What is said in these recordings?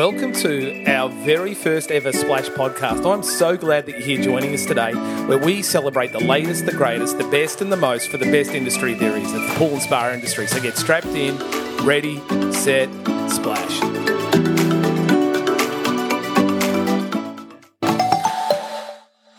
Welcome to our very first ever Splash podcast. I'm so glad that you're here joining us today, where we celebrate the latest, the greatest, the best, and the most for the best industry there is. It's the pool and spa industry. So get strapped in, ready, set, splash.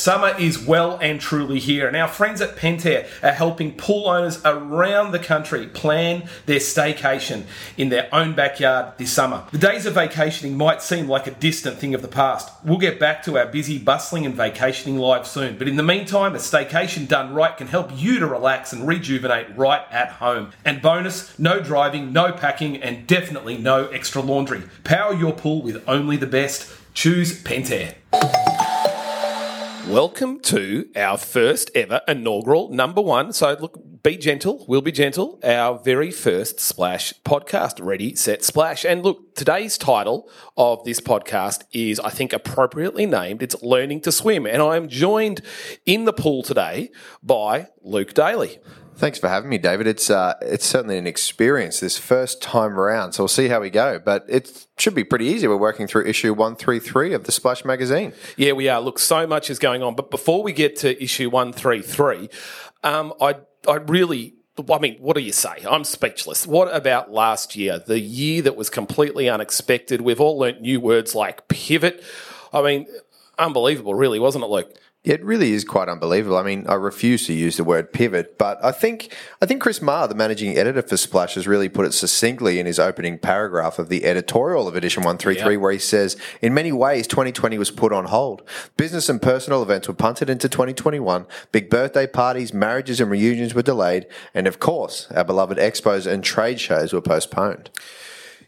Summer is well and truly here, and our friends at Pentair are helping pool owners around the country plan their staycation in their own backyard this summer. The days of vacationing might seem like a distant thing of the past. We'll get back to our busy, bustling, and vacationing lives soon, but in the meantime, a staycation done right can help you to relax and rejuvenate right at home. And bonus no driving, no packing, and definitely no extra laundry. Power your pool with only the best. Choose Pentair. Welcome to our first ever inaugural number one. So, look, be gentle. We'll be gentle. Our very first Splash podcast, Ready, Set, Splash. And look, today's title of this podcast is, I think, appropriately named. It's Learning to Swim. And I am joined in the pool today by Luke Daly. Thanks for having me, David. It's uh, it's certainly an experience this first time around, so we'll see how we go. But it should be pretty easy. We're working through issue one three three of the Splash magazine. Yeah, we are. Look, so much is going on. But before we get to issue one three three, um, I I really I mean, what do you say? I'm speechless. What about last year, the year that was completely unexpected? We've all learnt new words like pivot. I mean, unbelievable, really, wasn't it, Luke? It really is quite unbelievable. I mean, I refuse to use the word pivot, but I think I think Chris Marr, the managing editor for Splash, has really put it succinctly in his opening paragraph of the editorial of edition 133, yep. where he says, In many ways, 2020 was put on hold. Business and personal events were punted into 2021. Big birthday parties, marriages, and reunions were delayed. And of course, our beloved expos and trade shows were postponed.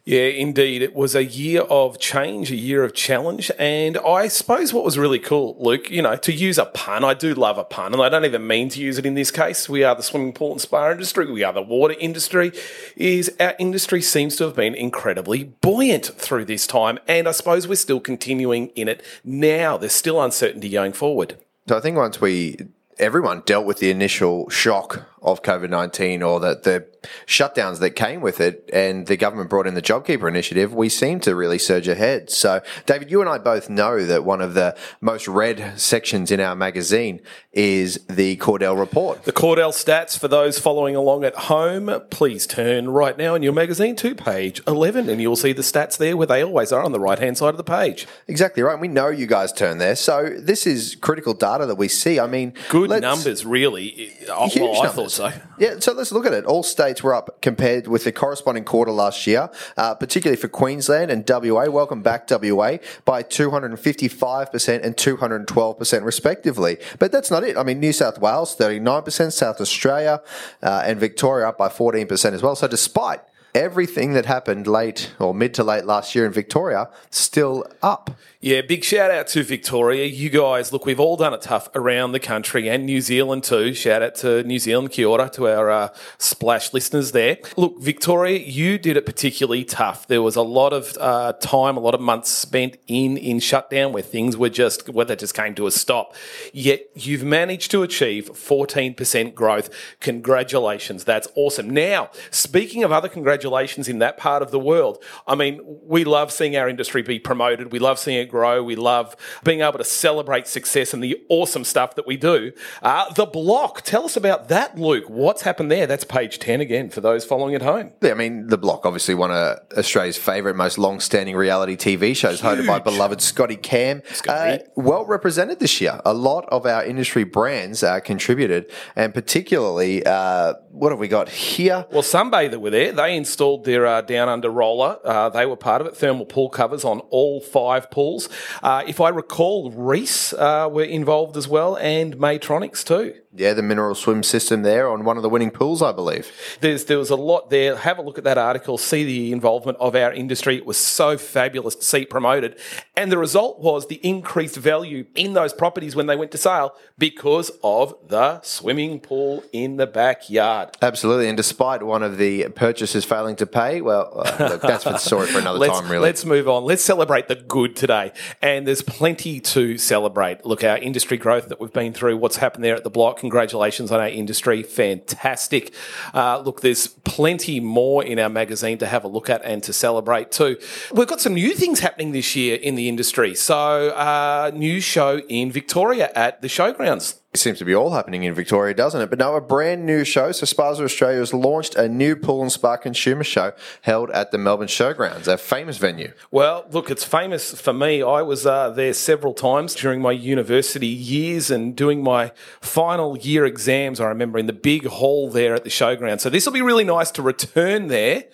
Yeah, indeed. It was a year of change, a year of challenge. And I suppose what was really cool, Luke, you know, to use a pun, I do love a pun, and I don't even mean to use it in this case. We are the swimming pool and spa industry, we are the water industry, is our industry seems to have been incredibly buoyant through this time. And I suppose we're still continuing in it now. There's still uncertainty going forward. So I think once we everyone dealt with the initial shock of COVID 19 or the, the shutdowns that came with it, and the government brought in the JobKeeper initiative, we seem to really surge ahead. So, David, you and I both know that one of the most read sections in our magazine is the Cordell report. The Cordell stats, for those following along at home, please turn right now in your magazine to page 11, and you'll see the stats there where they always are on the right hand side of the page. Exactly right. We know you guys turn there. So, this is critical data that we see. I mean, good numbers, really. Oh, well, I thought so. Yeah, so let's look at it. All states were up compared with the corresponding quarter last year, uh, particularly for Queensland and WA. Welcome back, WA, by 255% and 212% respectively. But that's not it. I mean, New South Wales, 39%, South Australia uh, and Victoria up by 14% as well. So despite everything that happened late or mid to late last year in Victoria still up. Yeah, big shout out to Victoria. You guys, look, we've all done it tough around the country and New Zealand too. Shout out to New Zealand, kia ora, to our uh, splash listeners there. Look, Victoria, you did it particularly tough. There was a lot of uh, time, a lot of months spent in in shutdown where things were just, where they just came to a stop. Yet you've managed to achieve 14% growth. Congratulations. That's awesome. Now, speaking of other congratulations in that part of the world, I mean, we love seeing our industry be promoted. We love seeing it grow. We love being able to celebrate success and the awesome stuff that we do. Uh, the block, tell us about that, Luke. What's happened there? That's page 10 again for those following at home. Yeah, I mean, The Block, obviously one of Australia's favourite, most long standing reality TV shows, Huge. hosted by beloved Scotty Cam. Uh, well represented this year. A lot of our industry brands uh, contributed, and particularly, uh, what have we got here? Well, Sunbather were there. They installed their uh, Down Under roller. Uh, they were part of it. Thermal pool covers on all five pools. Uh, if I recall, Reece uh, were involved as well, and Maytronics too. Yeah, the mineral swim system there on one of the winning pools, I believe. There's, there was a lot there. Have a look at that article, see the involvement of our industry. It was so fabulous to see promoted. And the result was the increased value in those properties when they went to sale because of the swimming pool in the backyard. Absolutely. And despite one of the purchasers failing to pay, well, uh, look, that's for the story for another time, really. Let's move on. Let's celebrate the good today. And there's plenty to celebrate. Look, our industry growth that we've been through, what's happened there at the block congratulations on our industry. Fantastic. Uh, look, there's plenty more in our magazine to have a look at and to celebrate too. We've got some new things happening this year in the industry. So, uh, new show in Victoria at the showgrounds. It seems to be all happening in Victoria, doesn't it? But no, a brand new show. So SPASA Australia has launched a new Pool and Spa consumer show held at the Melbourne Showgrounds, a famous venue. Well, look, it's famous for me. I was uh, there several times during my university years and doing my final year exams. I remember in the big hall there at the showground. So this will be really nice to return there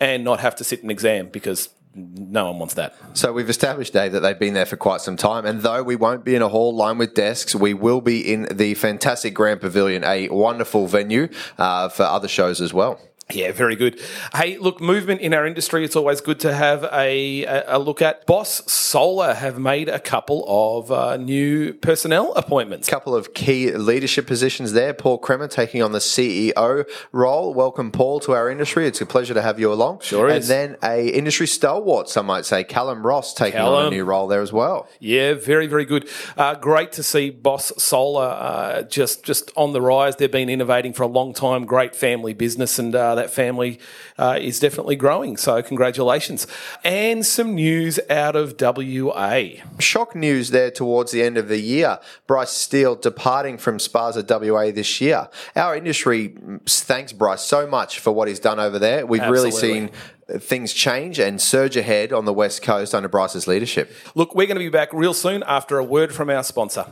and not have to sit an exam because no one wants that. So we've established, Dave, that they've been there for quite some time. And though we won't be in a hall lined with desks, we will be in the fantastic Grand Pavilion, a wonderful venue uh, for other shows as well. Yeah, very good. Hey, look, movement in our industry, it's always good to have a, a, look at. Boss Solar have made a couple of uh, new personnel appointments. A couple of key leadership positions there. Paul Kremer taking on the CEO role. Welcome, Paul, to our industry. It's a pleasure to have you along. Sure and is. then a industry stalwart, some might say, Callum Ross taking Callum. on a new role there as well. Yeah, very, very good. Uh, great to see Boss Solar uh, just just on the rise. They've been innovating for a long time. Great family business, and uh, that family uh, is definitely growing. So congratulations. And some news out of WA. Shock news there towards the end of the year. Bryce Steele departing from SPASA WA this year. Our industry thanks Bryce so much for what he's done over there. We've really seen things change and surge ahead on the West Coast under Bryce's leadership. Look, we're going to be back real soon after a word from our sponsor.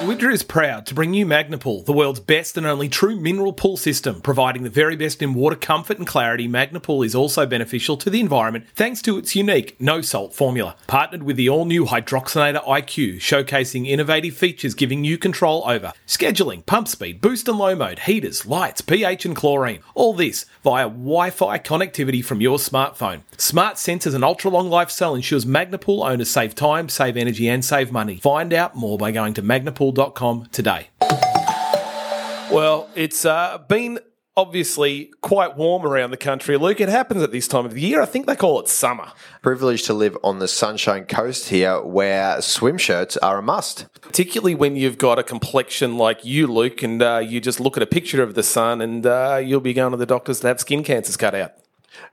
Fluidra is proud to bring you Magnapool, the world's best and only true mineral pool system. Providing the very best in water comfort and clarity, Magnapool is also beneficial to the environment thanks to its unique no salt formula. Partnered with the all new Hydroxinator IQ, showcasing innovative features giving you control over scheduling, pump speed, boost and low mode, heaters, lights, pH, and chlorine. All this via Wi Fi connectivity from your smartphone. Smart sensors and ultra long life cell ensures Magnapool owners save time, save energy, and save money. Find out more by going to magnapool.com today. Well, it's uh, been obviously quite warm around the country. Luke, it happens at this time of the year. I think they call it summer. Privileged to live on the Sunshine Coast here where swim shirts are a must. Particularly when you've got a complexion like you, Luke, and uh, you just look at a picture of the sun and uh, you'll be going to the doctors to have skin cancers cut out.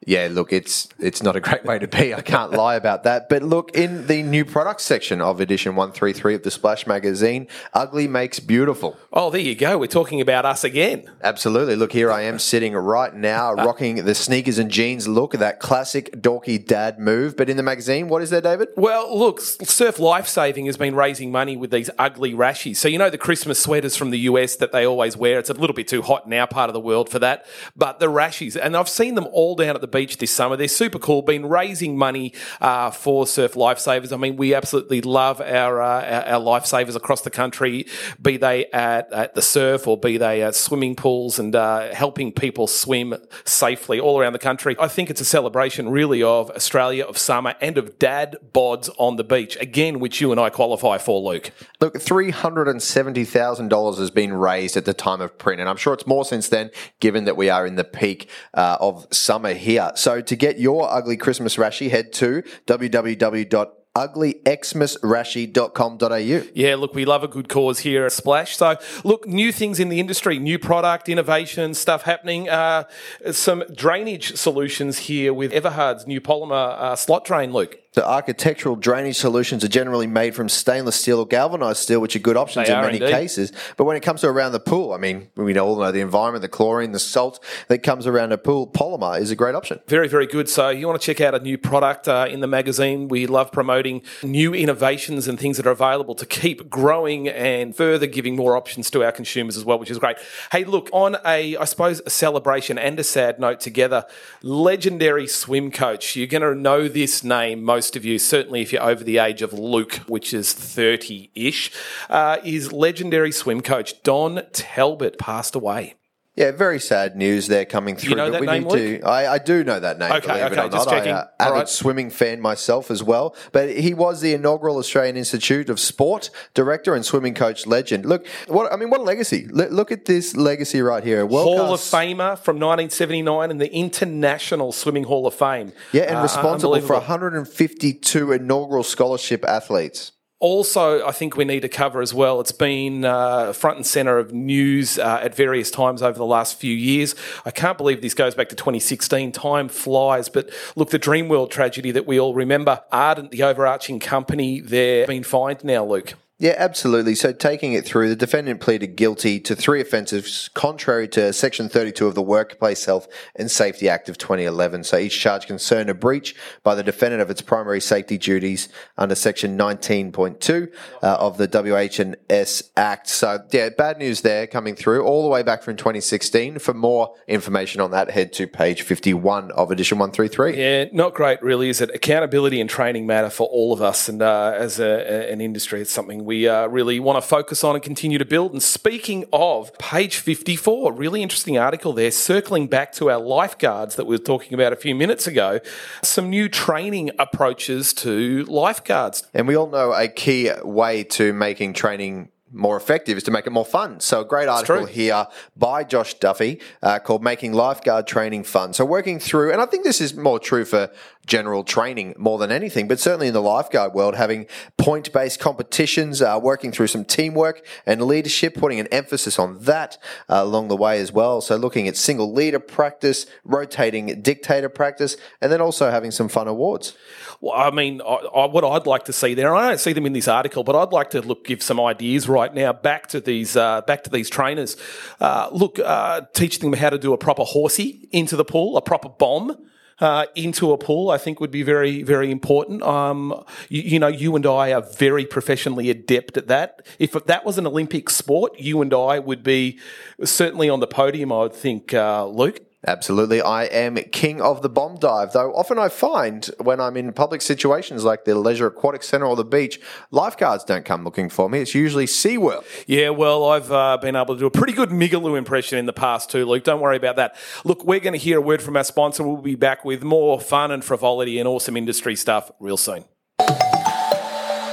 Yeah, look, it's it's not a great way to be. I can't lie about that. But look, in the new products section of edition 133 of the Splash magazine, Ugly Makes Beautiful. Oh, there you go. We're talking about us again. Absolutely. Look, here I am sitting right now, ah. rocking the sneakers and jeans look, that classic dorky dad move. But in the magazine, what is there, David? Well, look, Surf Lifesaving has been raising money with these ugly rashies. So, you know, the Christmas sweaters from the US that they always wear, it's a little bit too hot in our part of the world for that. But the rashies, and I've seen them all down at the beach this summer. They're super cool, been raising money uh, for Surf Lifesavers. I mean, we absolutely love our, uh, our, our lifesavers across the country, be they at, at the surf or be they at swimming pools and uh, helping people swim safely all around the country. I think it's a celebration really of Australia, of summer, and of dad bods on the beach, again, which you and I qualify for, Luke. Look, $370,000 has been raised at the time of print, and I'm sure it's more since then, given that we are in the peak uh, of summer here. So to get your ugly Christmas rashi, head to www.uglyxmasrashi.com.au. Yeah, look, we love a good cause here at Splash. So, look, new things in the industry, new product, innovation, stuff happening. Uh, some drainage solutions here with Everhard's new polymer uh, slot drain, Luke. The architectural drainage solutions are generally made from stainless steel or galvanized steel, which are good options They in are many indeed. cases. But when it comes to around the pool, I mean, we all know the environment, the chlorine, the salt that comes around a pool, polymer is a great option. Very, very good. So, you want to check out a new product uh, in the magazine. We love promoting new innovations and things that are available to keep growing and further giving more options to our consumers as well, which is great. Hey, look, on a, I suppose, a celebration and a sad note together, legendary swim coach. You're going to know this name, most of you, certainly if you're over the age of Luke, which is 30 ish, uh, is legendary swim coach Don Talbot passed away. Yeah, very sad news there coming through. You know but that we name, need to. I, I do know that name. Okay, believe it okay, or just not. checking. I, uh, avid right. swimming fan myself as well. But he was the inaugural Australian Institute of Sport director and swimming coach legend. Look, what I mean, what a legacy! L- look at this legacy right here. World Hall of Famer from 1979 and the International Swimming Hall of Fame. Yeah, and Uh, responsible for 152 inaugural scholarship athletes. Also, I think we need to cover as well. It's been uh, front and center of news uh, at various times over the last few years. I can't believe this goes back to 2016. Time flies. But look, the Dreamworld tragedy that we all remember, Ardent, the overarching company, they're been fined now, Luke. Yeah, absolutely. So, taking it through, the defendant pleaded guilty to three offences contrary to Section 32 of the Workplace Health and Safety Act of 2011. So, each charge concerned a breach by the defendant of its primary safety duties under Section 19.2 uh, of the WH&S Act. So, yeah, bad news there coming through all the way back from 2016. For more information on that, head to page 51 of Edition 133. Yeah, not great, really, is it? Accountability and training matter for all of us. And uh, as a, an industry, it's something we uh, really want to focus on and continue to build. And speaking of page 54, really interesting article there, circling back to our lifeguards that we were talking about a few minutes ago, some new training approaches to lifeguards. And we all know a key way to making training more effective is to make it more fun. So a great article here by Josh Duffy uh, called "Making Lifeguard Training Fun." So working through, and I think this is more true for general training more than anything, but certainly in the lifeguard world, having point based competitions, uh, working through some teamwork and leadership, putting an emphasis on that uh, along the way as well. So looking at single leader practice, rotating dictator practice, and then also having some fun awards. Well, I mean, I, I, what I'd like to see there, I don't see them in this article, but I'd like to look give some ideas right now back to these uh, back to these trainers. Uh, look, uh, teach them how to do a proper horsey into the pool, a proper bomb uh, into a pool, I think would be very, very important. Um, you, you, know, you and I are very professionally adept at that. If that was an Olympic sport, you and I would be certainly on the podium, I would think, uh, Luke. Absolutely. I am king of the bomb dive, though often I find when I'm in public situations like the Leisure Aquatic Centre or the beach, lifeguards don't come looking for me. It's usually SeaWorld. Yeah, well, I've uh, been able to do a pretty good Migaloo impression in the past too, Luke. Don't worry about that. Look, we're going to hear a word from our sponsor. We'll be back with more fun and frivolity and awesome industry stuff real soon.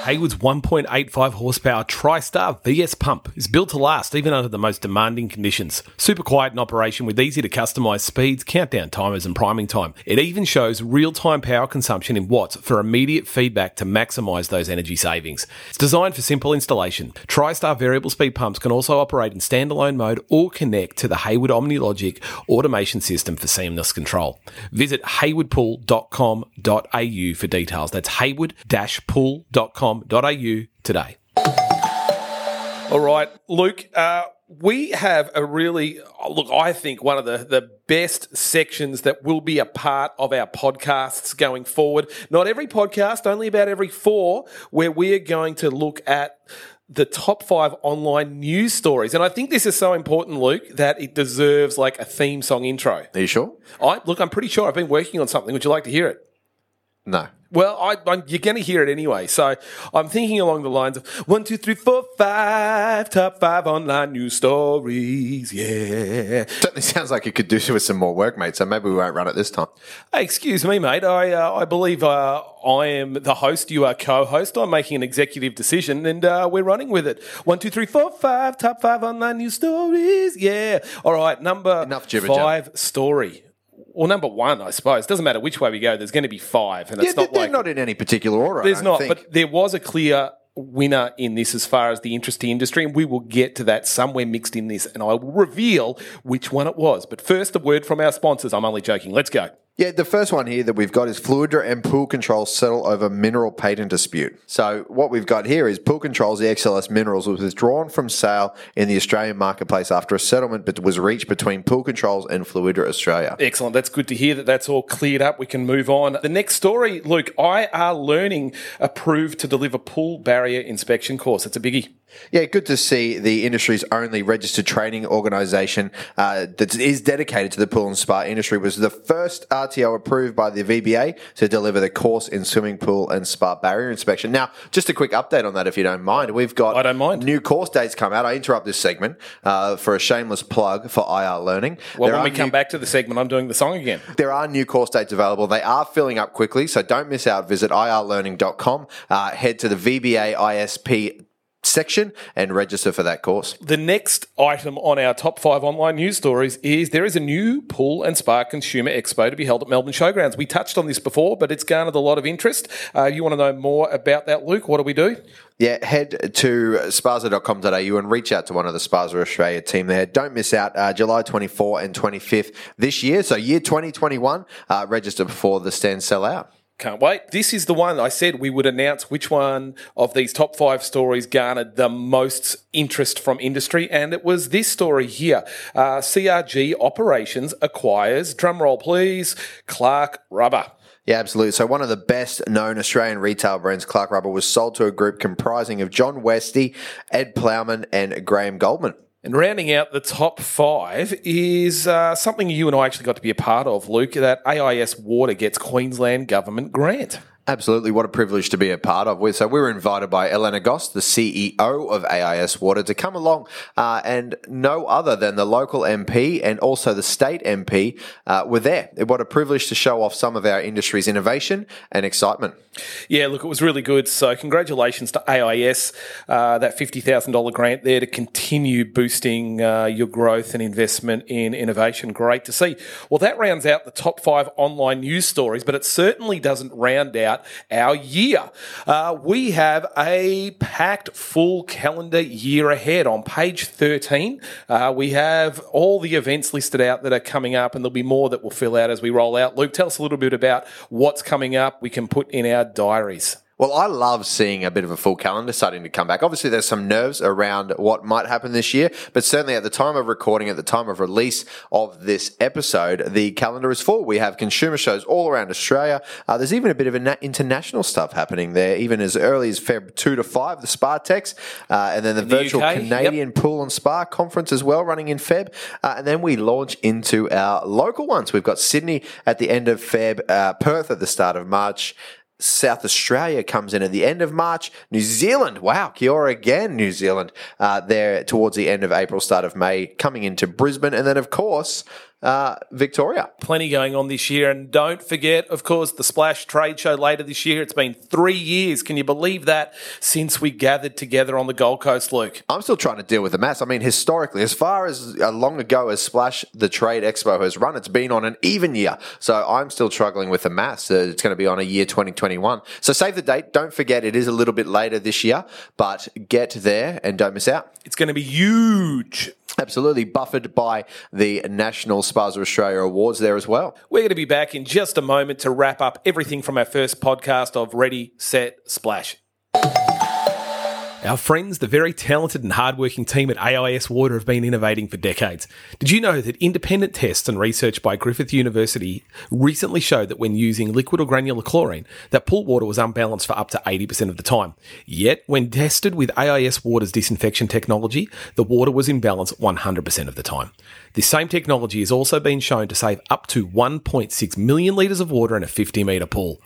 Hayward's 1.85 horsepower TriStar VS pump is built to last even under the most demanding conditions. Super quiet in operation with easy to customize speeds, countdown timers, and priming time. It even shows real time power consumption in watts for immediate feedback to maximize those energy savings. It's designed for simple installation. TriStar variable speed pumps can also operate in standalone mode or connect to the Hayward OmniLogic automation system for seamless control. Visit haywardpool.com.au for details. That's hayward-pool.com today. All right, Luke, uh, we have a really, look, I think one of the, the best sections that will be a part of our podcasts going forward. Not every podcast, only about every four, where we are going to look at the top five online news stories. And I think this is so important, Luke, that it deserves like a theme song intro. Are you sure? I look, I'm pretty sure I've been working on something. Would you like to hear it? No. Well, I, you're going to hear it anyway. So I'm thinking along the lines of one, two, three, four, five, top five online news stories. Yeah. Certainly sounds like it could do with some more work, mate. So maybe we won't run it this time. Hey, excuse me, mate. I, uh, I believe uh, I am the host. You are co-host. I'm making an executive decision and uh, we're running with it. One, two, three, four, five, top five online news stories. Yeah. All right. Number Enough five story well, number one, I suppose. Doesn't matter which way we go. There's going to be five, and yeah, it's not they're like not in any particular order. There's not, think. but there was a clear winner in this as far as the interest to industry, and we will get to that somewhere mixed in this, and I will reveal which one it was. But first, a word from our sponsors. I'm only joking. Let's go. Yeah, the first one here that we've got is Fluidra and Pool Control settle over mineral patent dispute. So what we've got here is Pool Control's the XLS Minerals was withdrawn from sale in the Australian marketplace after a settlement was reached between Pool Controls and Fluidra Australia. Excellent. That's good to hear that that's all cleared up. We can move on. The next story, Luke, IR Learning approved to deliver pool barrier inspection course. It's a biggie. Yeah, good to see the industry's only registered training organisation uh, that is dedicated to the pool and spa industry was the first RTO approved by the VBA to deliver the course in swimming pool and spa barrier inspection. Now, just a quick update on that, if you don't mind. We've got I don't mind. new course dates come out. I interrupt this segment uh, for a shameless plug for IR Learning. Well, there when we come back to the segment, I'm doing the song again. There are new course dates available. They are filling up quickly, so don't miss out. Visit irlearning.com. Uh, head to the VBA ISP section and register for that course. The next item on our top five online news stories is there is a new Pool and Spa Consumer Expo to be held at Melbourne Showgrounds. We touched on this before, but it's garnered a lot of interest. Uh, you want to know more about that, Luke? What do we do? Yeah, head to spasa.com.au and reach out to one of the SPASA Australia team there. Don't miss out uh, July 24 and 25th this year. So, year 2021, uh, register before the stands sell out. Can't wait. This is the one I said we would announce which one of these top five stories garnered the most interest from industry, and it was this story here. Uh, CRG Operations acquires, drumroll please, Clark Rubber. Yeah, absolutely. So one of the best known Australian retail brands, Clark Rubber, was sold to a group comprising of John Westy, Ed Plowman, and Graham Goldman. And rounding out the top five is uh, something you and I actually got to be a part of, Luke, that AIS Water gets Queensland Government grant. Absolutely. What a privilege to be a part of. So we were invited by Elena Goss, the CEO of AIS Water, to come along uh, and no other than the local MP and also the state MP uh, were there. What a privilege to show off some of our industry's innovation and excitement. Yeah, look, it was really good. So congratulations to AIS, uh, that $50,000 grant there to continue boosting uh, your growth and investment in innovation. Great to see. Well, that rounds out the top five online news stories, but it certainly doesn't round out our year. Uh, we have a packed full calendar year ahead. On page 13, uh, we have all the events listed out that are coming up, and there'll be more that will fill out as we roll out. Luke, tell us a little bit about what's coming up we can put in our diaries. Well, I love seeing a bit of a full calendar starting to come back. Obviously, there's some nerves around what might happen this year, but certainly at the time of recording, at the time of release of this episode, the calendar is full. We have consumer shows all around Australia. Uh, there's even a bit of international stuff happening there, even as early as Feb 2 to 5, the SPATEX, uh, and then the, the virtual UK, Canadian yep. Pool and Spa Conference as well running in Feb. Uh, and then we launch into our local ones. We've got Sydney at the end of Feb, uh, Perth at the start of March, South Australia comes in at the end of March. New Zealand, wow, Kia ora again, New Zealand, uh, there towards the end of April, start of May, coming into Brisbane. And then, of course, uh, Victoria. Plenty going on this year. And don't forget, of course, the Splash Trade Show later this year. It's been three years. Can you believe that since we gathered together on the Gold Coast, Luke? I'm still trying to deal with the mass. I mean, historically, as far as uh, long ago as Splash the Trade Expo has run, it's been on an even year. So I'm still struggling with the mass. Uh, it's going to be on a year 2021. So save the date. Don't forget, it is a little bit later this year, but get there and don't miss out. It's going to be huge. Absolutely, buffered by the National SPASA Australia Awards there as well. We're going to be back in just a moment to wrap up everything from our first podcast of Ready, Set, Splash. Our friends, the very talented and hardworking team at AIS Water have been innovating for decades. Did you know that independent tests and research by Griffith University recently showed that when using liquid or granular chlorine, that pool water was unbalanced for up to 80% of the time. Yet, when tested with AIS Water's disinfection technology, the water was in balance 100% of the time. This same technology has also been shown to save up to 1.6 million litres of water in a 50 metre pool.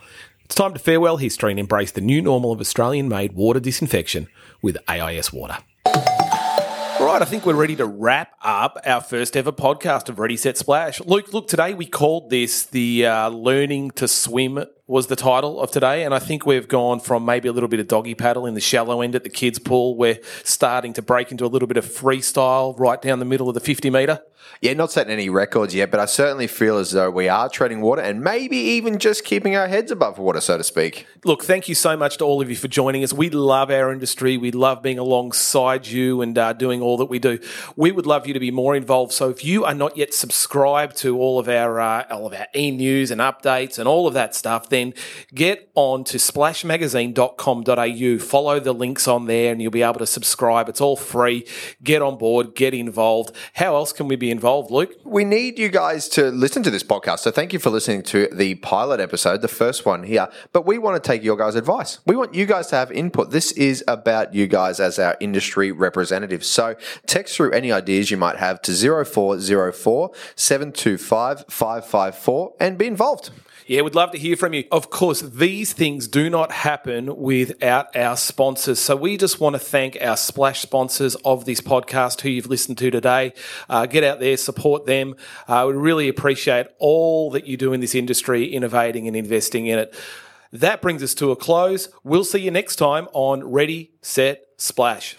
It's time to farewell history and embrace the new normal of Australian made water disinfection with AIS Water. Right, I think we're ready to wrap up our first ever podcast of Ready Set Splash. Luke, look, today we called this the uh, Learning to Swim was the title of today. And I think we've gone from maybe a little bit of doggy paddle in the shallow end at the kids' pool. We're starting to break into a little bit of freestyle right down the middle of the 50 metre. Yeah, not setting any records yet, but I certainly feel as though we are treading water and maybe even just keeping our heads above water, so to speak. Look, thank you so much to all of you for joining us. We love our industry. We love being alongside you and uh, doing all that we do. We would love you to be more involved. So if you are not yet subscribed to all of our uh, all of our e news and updates and all of that stuff, then then get on to splashmagazine.com.au. Follow the links on there and you'll be able to subscribe. It's all free. Get on board, get involved. How else can we be involved, Luke? We need you guys to listen to this podcast. So thank you for listening to the pilot episode, the first one here. But we want to take your guys' advice. We want you guys to have input. This is about you guys as our industry representatives. So text through any ideas you might have to 0404 725 554 and be involved. Yeah, we'd love to hear from you. Of course, these things do not happen without our sponsors. So we just want to thank our splash sponsors of this podcast who you've listened to today. Uh, get out there, support them. Uh, we really appreciate all that you do in this industry, innovating and investing in it. that brings us to a close. We'll see you next time on Ready, Set, Splash.